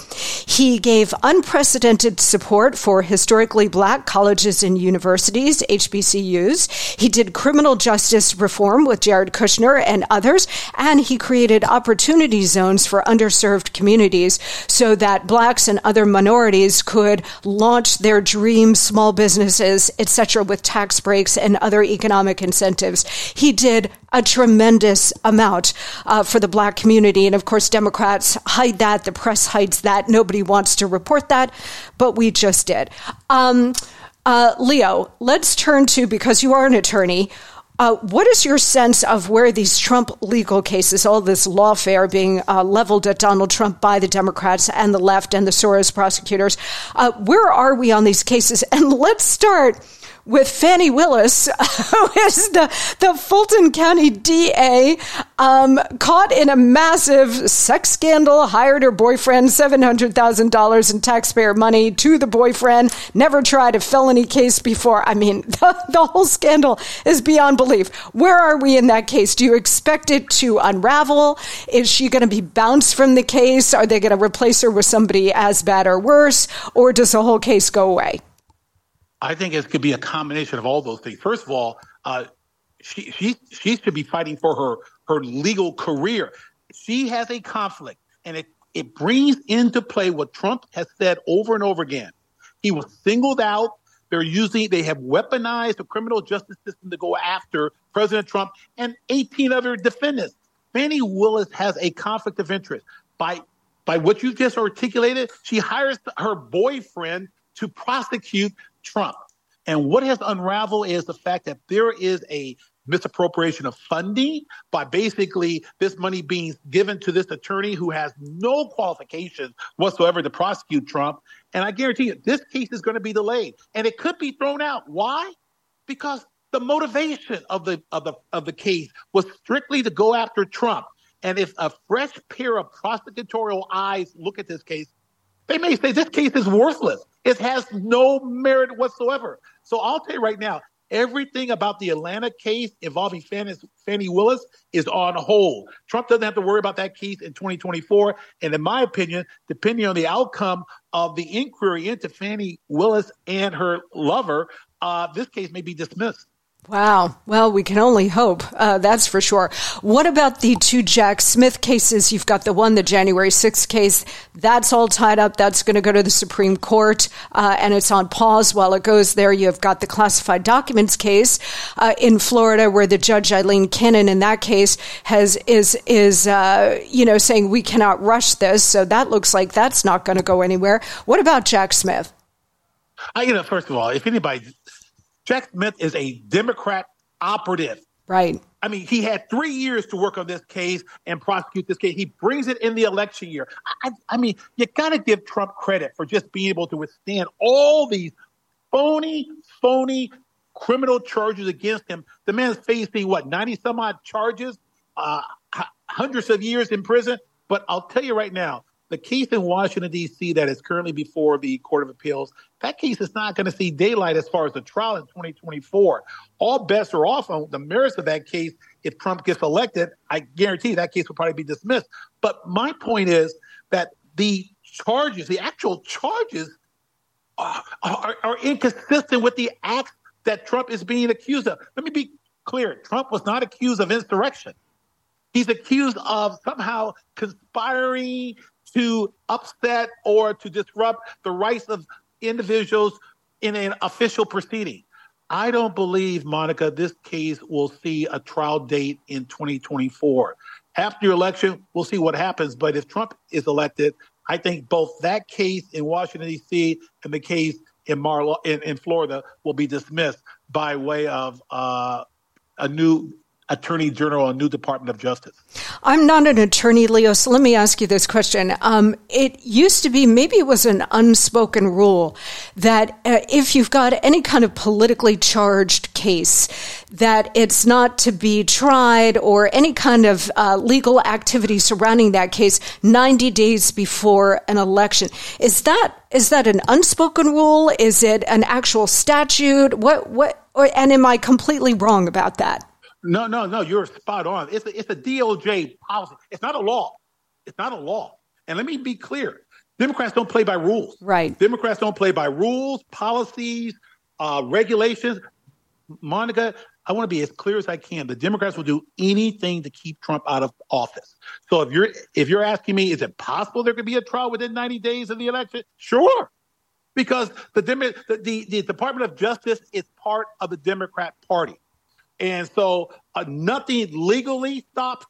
He gave unprecedented support for historically black colleges and universities, HBCUs. He did criminal justice reform with Jared Kushner and others, and he created opportunity zones for underserved communities so that blacks and other other minorities could launch their dream small businesses, etc., with tax breaks and other economic incentives. He did a tremendous amount uh, for the black community. And of course, Democrats hide that. The press hides that. Nobody wants to report that, but we just did. Um, uh, Leo, let's turn to, because you are an attorney, uh, what is your sense of where these Trump legal cases, all this lawfare being uh, leveled at Donald Trump by the Democrats and the left and the Soros prosecutors, uh, where are we on these cases? And let's start with Fani Willis, [LAUGHS] who is the, the Fulton County DA, um, caught in a massive sex scandal, hired her boyfriend $700,000 in taxpayer money to the boyfriend, never tried a felony case before. I mean, [LAUGHS] the, the whole scandal is beyond belief. Where are we in that case? Do you expect it to unravel? Is she going to be bounced from the case? Are they going to replace her with somebody as bad or worse? Or does the whole case go away? I think it could be a combination of all those things. First of all, uh, she she she should be fighting for her her legal career. She has a conflict, and it it brings into play what Trump has said over and over again. He was singled out. They're using they have weaponized the criminal justice system to go after President Trump and 18 other defendants. Fani Willis has a conflict of interest by by what you just articulated. She hires her boyfriend to prosecute Trump. And what has unraveled is the fact that there is a misappropriation of funding by basically this money being given to this attorney who has no qualifications whatsoever to prosecute Trump. And I guarantee you, this case is going to be delayed and it could be thrown out. Why? Because the motivation of the of the of the case was strictly to go after Trump. And if a fresh pair of prosecutorial eyes look at this case, they may say this case is worthless. It has no merit whatsoever. So I'll tell you right now, everything about the Atlanta case involving Fani, Willis is on hold. Trump doesn't have to worry about that case in 2024. And in my opinion, depending on the outcome of the inquiry into Fani Willis and her lover, uh, this case may be dismissed. Wow. Well, we can only hope. Uh, that's for sure. What about the two Jack Smith cases? You've got the one, the January 6th case. That's all tied up. That's going to go to the Supreme Court, uh, and it's on pause while it goes there. You've got the classified documents case uh, in Florida, where the judge Aileen Cannon in that case has is is uh, you know saying we cannot rush this. So that looks like that's not going to go anywhere. What about Jack Smith? I, you know, first of all, if anybody Jack Smith is a Democrat operative. Right. I mean, he had three years to work on this case and prosecute this case. He brings it in the election year. I, I mean, you got to give Trump credit for just being able to withstand all these phony, phony criminal charges against him. The man's facing what, 90 some odd charges, uh, hundreds of years in prison. But I'll tell you right now, the case in Washington, D.C., that is currently before the Court of Appeals, that case is not going to see daylight as far as the trial in 2024. All bets are off on the merits of that case. If Trump gets elected, I guarantee that case will probably be dismissed. But my point is that the charges, the actual charges, are, are, are inconsistent with the acts that Trump is being accused of. Let me be clear Trump was not accused of insurrection. He's accused of somehow conspiring to upset or to disrupt the rights of individuals in an official proceeding. I don't believe, Monica, this case will see a trial date in 2024. After your election, we'll see what happens. But if Trump is elected, I think both that case in Washington, D.C., and the case in, Mar- in, in Florida will be dismissed by way of uh, a new attorney general and new Department of Justice? I'm not an attorney, Leo, so let me ask you this question. Um, it used to be, maybe it was an unspoken rule that uh, if you've got any kind of politically charged case, that it's not to be tried or any kind of uh, legal activity surrounding that case 90 days before an election. Is that is that an unspoken rule? Is it an actual statute? What what? Or, and am I completely wrong about that? No, no, no. You're spot on. It's a, it's a DOJ policy. It's not a law. It's not a law. And let me be clear: Democrats don't play by rules. Right. Democrats don't play by rules, policies, uh, regulations. Monica, I want to be as clear as I can. The Democrats will do anything to keep Trump out of office. So if you're if you're asking me, is it possible there could be a trial within 90 days of the election? Sure, because the the, the, the Department of Justice is part of the Democrat Party, and so uh, nothing legally stops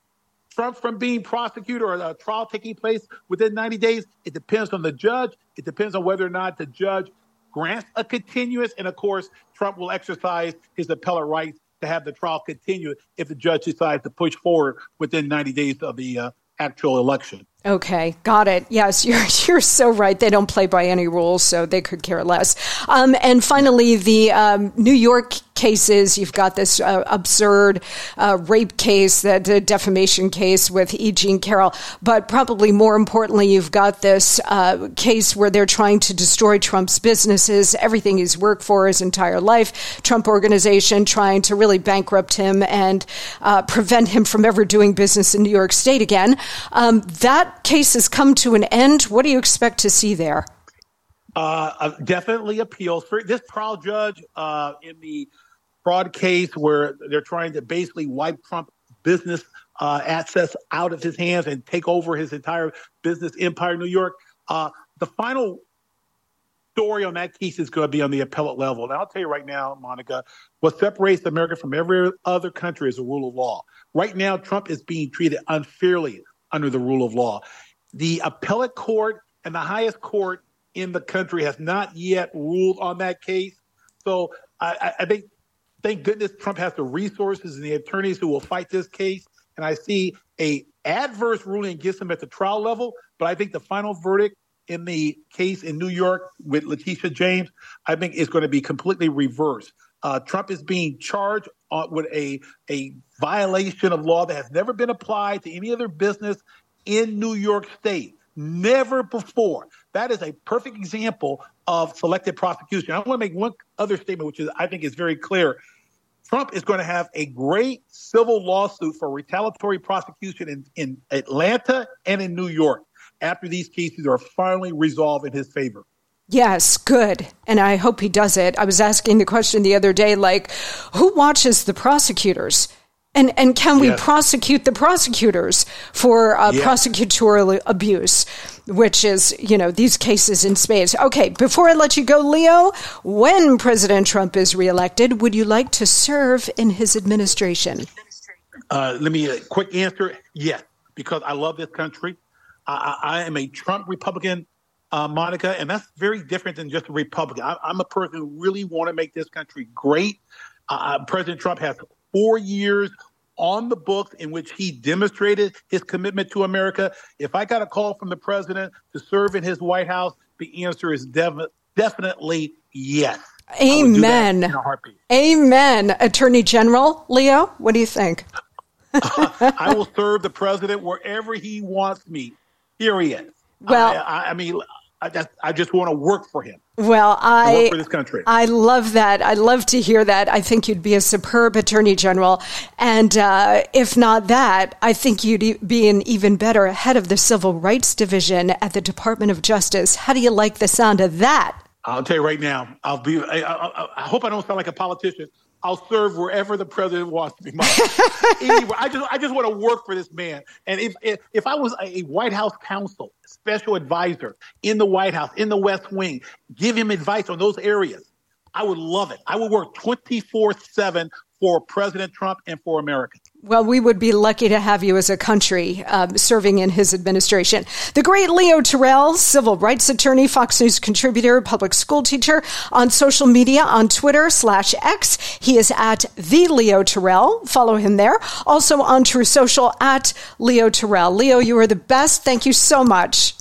Trump from being prosecuted or a trial taking place within 90 days. It depends on the judge. It depends on whether or not the judge grants a continuous, and of course, Trump will exercise his appellate rights to have the trial continue if the judge decides to push forward within 90 days of the uh, actual election. Okay, got it. Yes, [LAUGHS] you're you're so right. They don't play by any rules, so they could care less. Um, and finally, the um, New York cases. You've got this uh, absurd uh, rape case, that uh, defamation case with E. Jean Carroll, but probably more importantly, you've got this uh, case where they're trying to destroy Trump's businesses, everything he's worked for his entire life. Trump Organization trying to really bankrupt him and uh, prevent him from ever doing business in New York State again. Um, that case has come to an end. What do you expect to see there? Uh, uh, definitely appeals for this trial judge uh, in the fraud case where they're trying to basically wipe Trump business uh, assets out of his hands and take over his entire business empire in New York. Uh, the final story on that case is going to be on the appellate level. And I'll tell you right now, Monica, what separates America from every other country is the rule of law. Right now, Trump is being treated unfairly under the rule of law. The appellate court and the highest court in the country has not yet ruled on that case. So I, I think, thank goodness, Trump has the resources and the attorneys who will fight this case. And I see a adverse ruling against him at the trial level, but I think the final verdict in the case in New York with Letitia James, I think is going to be completely reversed. Uh, Trump is being charged uh, with a a violation of law that has never been applied to any other business in New York State. Never before. That is a perfect example of selective prosecution. I want to make one other statement, which is I think is very clear. Trump is going to have a great civil lawsuit for retaliatory prosecution in, in Atlanta and in New York after these cases are finally resolved in his favor. Yes, good. And I hope he does it. I was asking the question the other day like, who watches the prosecutors? And, and can we prosecute the prosecutors for uh, prosecutorial abuse, which is, you know, these cases in spades? Okay, before I let you go, Leo, when President Trump is reelected, would you like to serve in his administration? Uh, let me, a uh, quick answer yes, because I love this country. I, I am a Trump Republican uh, Monica, and that's very different than just a Republican. I, am a person who really want to make this country great. Uh, uh, President Trump has four years on the books in which he demonstrated his commitment to America. If I got a call from the president to serve in his White House, the answer is dev- definitely yes. Amen. Amen. Attorney General Leo, what do you think? [LAUGHS] I will serve the president wherever he wants me. Period. Well, I, I mean, I just, I just want to work for him. Well, I for this country. I love that. I love to hear that. I think you'd be a superb attorney general, and uh, if not that, I think you'd be an even better head of the civil rights division at the Department of Justice. How do you like the sound of that? I'll tell you right now. I'll be. I, I, I hope I don't sound like a politician. I'll serve wherever the president wants to be. anyway, I just I just want to work for this man. And if if, if I was a White House counsel, special advisor in the White House, in the West Wing, give him advice on those areas, I would love it. I would work 24 7 for President Trump and for America. Well, we would be lucky to have you as a country um, serving in his administration. The great Leo Terrell, civil rights attorney, Fox News contributor, public school teacher on social media on Twitter slash X. He is at the Leo Terrell. Follow him there. Also on Truth Social at Leo Terrell. Leo, you are the best. Thank you so much.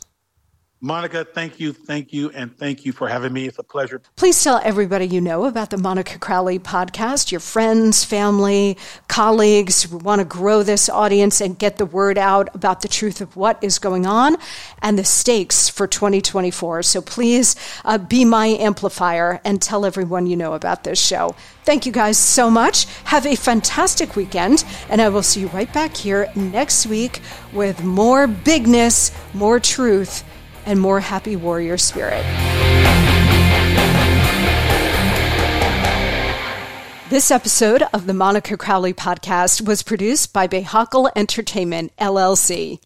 Monica, thank you, thank you, and thank you for having me. It's a pleasure. Please tell everybody you know about the Monica Crowley podcast, your friends, family, colleagues. We want to grow this audience and get the word out about the truth of what is going on and the stakes for 2024. So please uh, be my amplifier and tell everyone you know about this show. Thank you guys so much. Have a fantastic weekend, and I will see you right back here next week with more bigness, more truth and more happy warrior spirit. This episode of the Monica Crowley podcast was produced by Behakal Entertainment, LLC.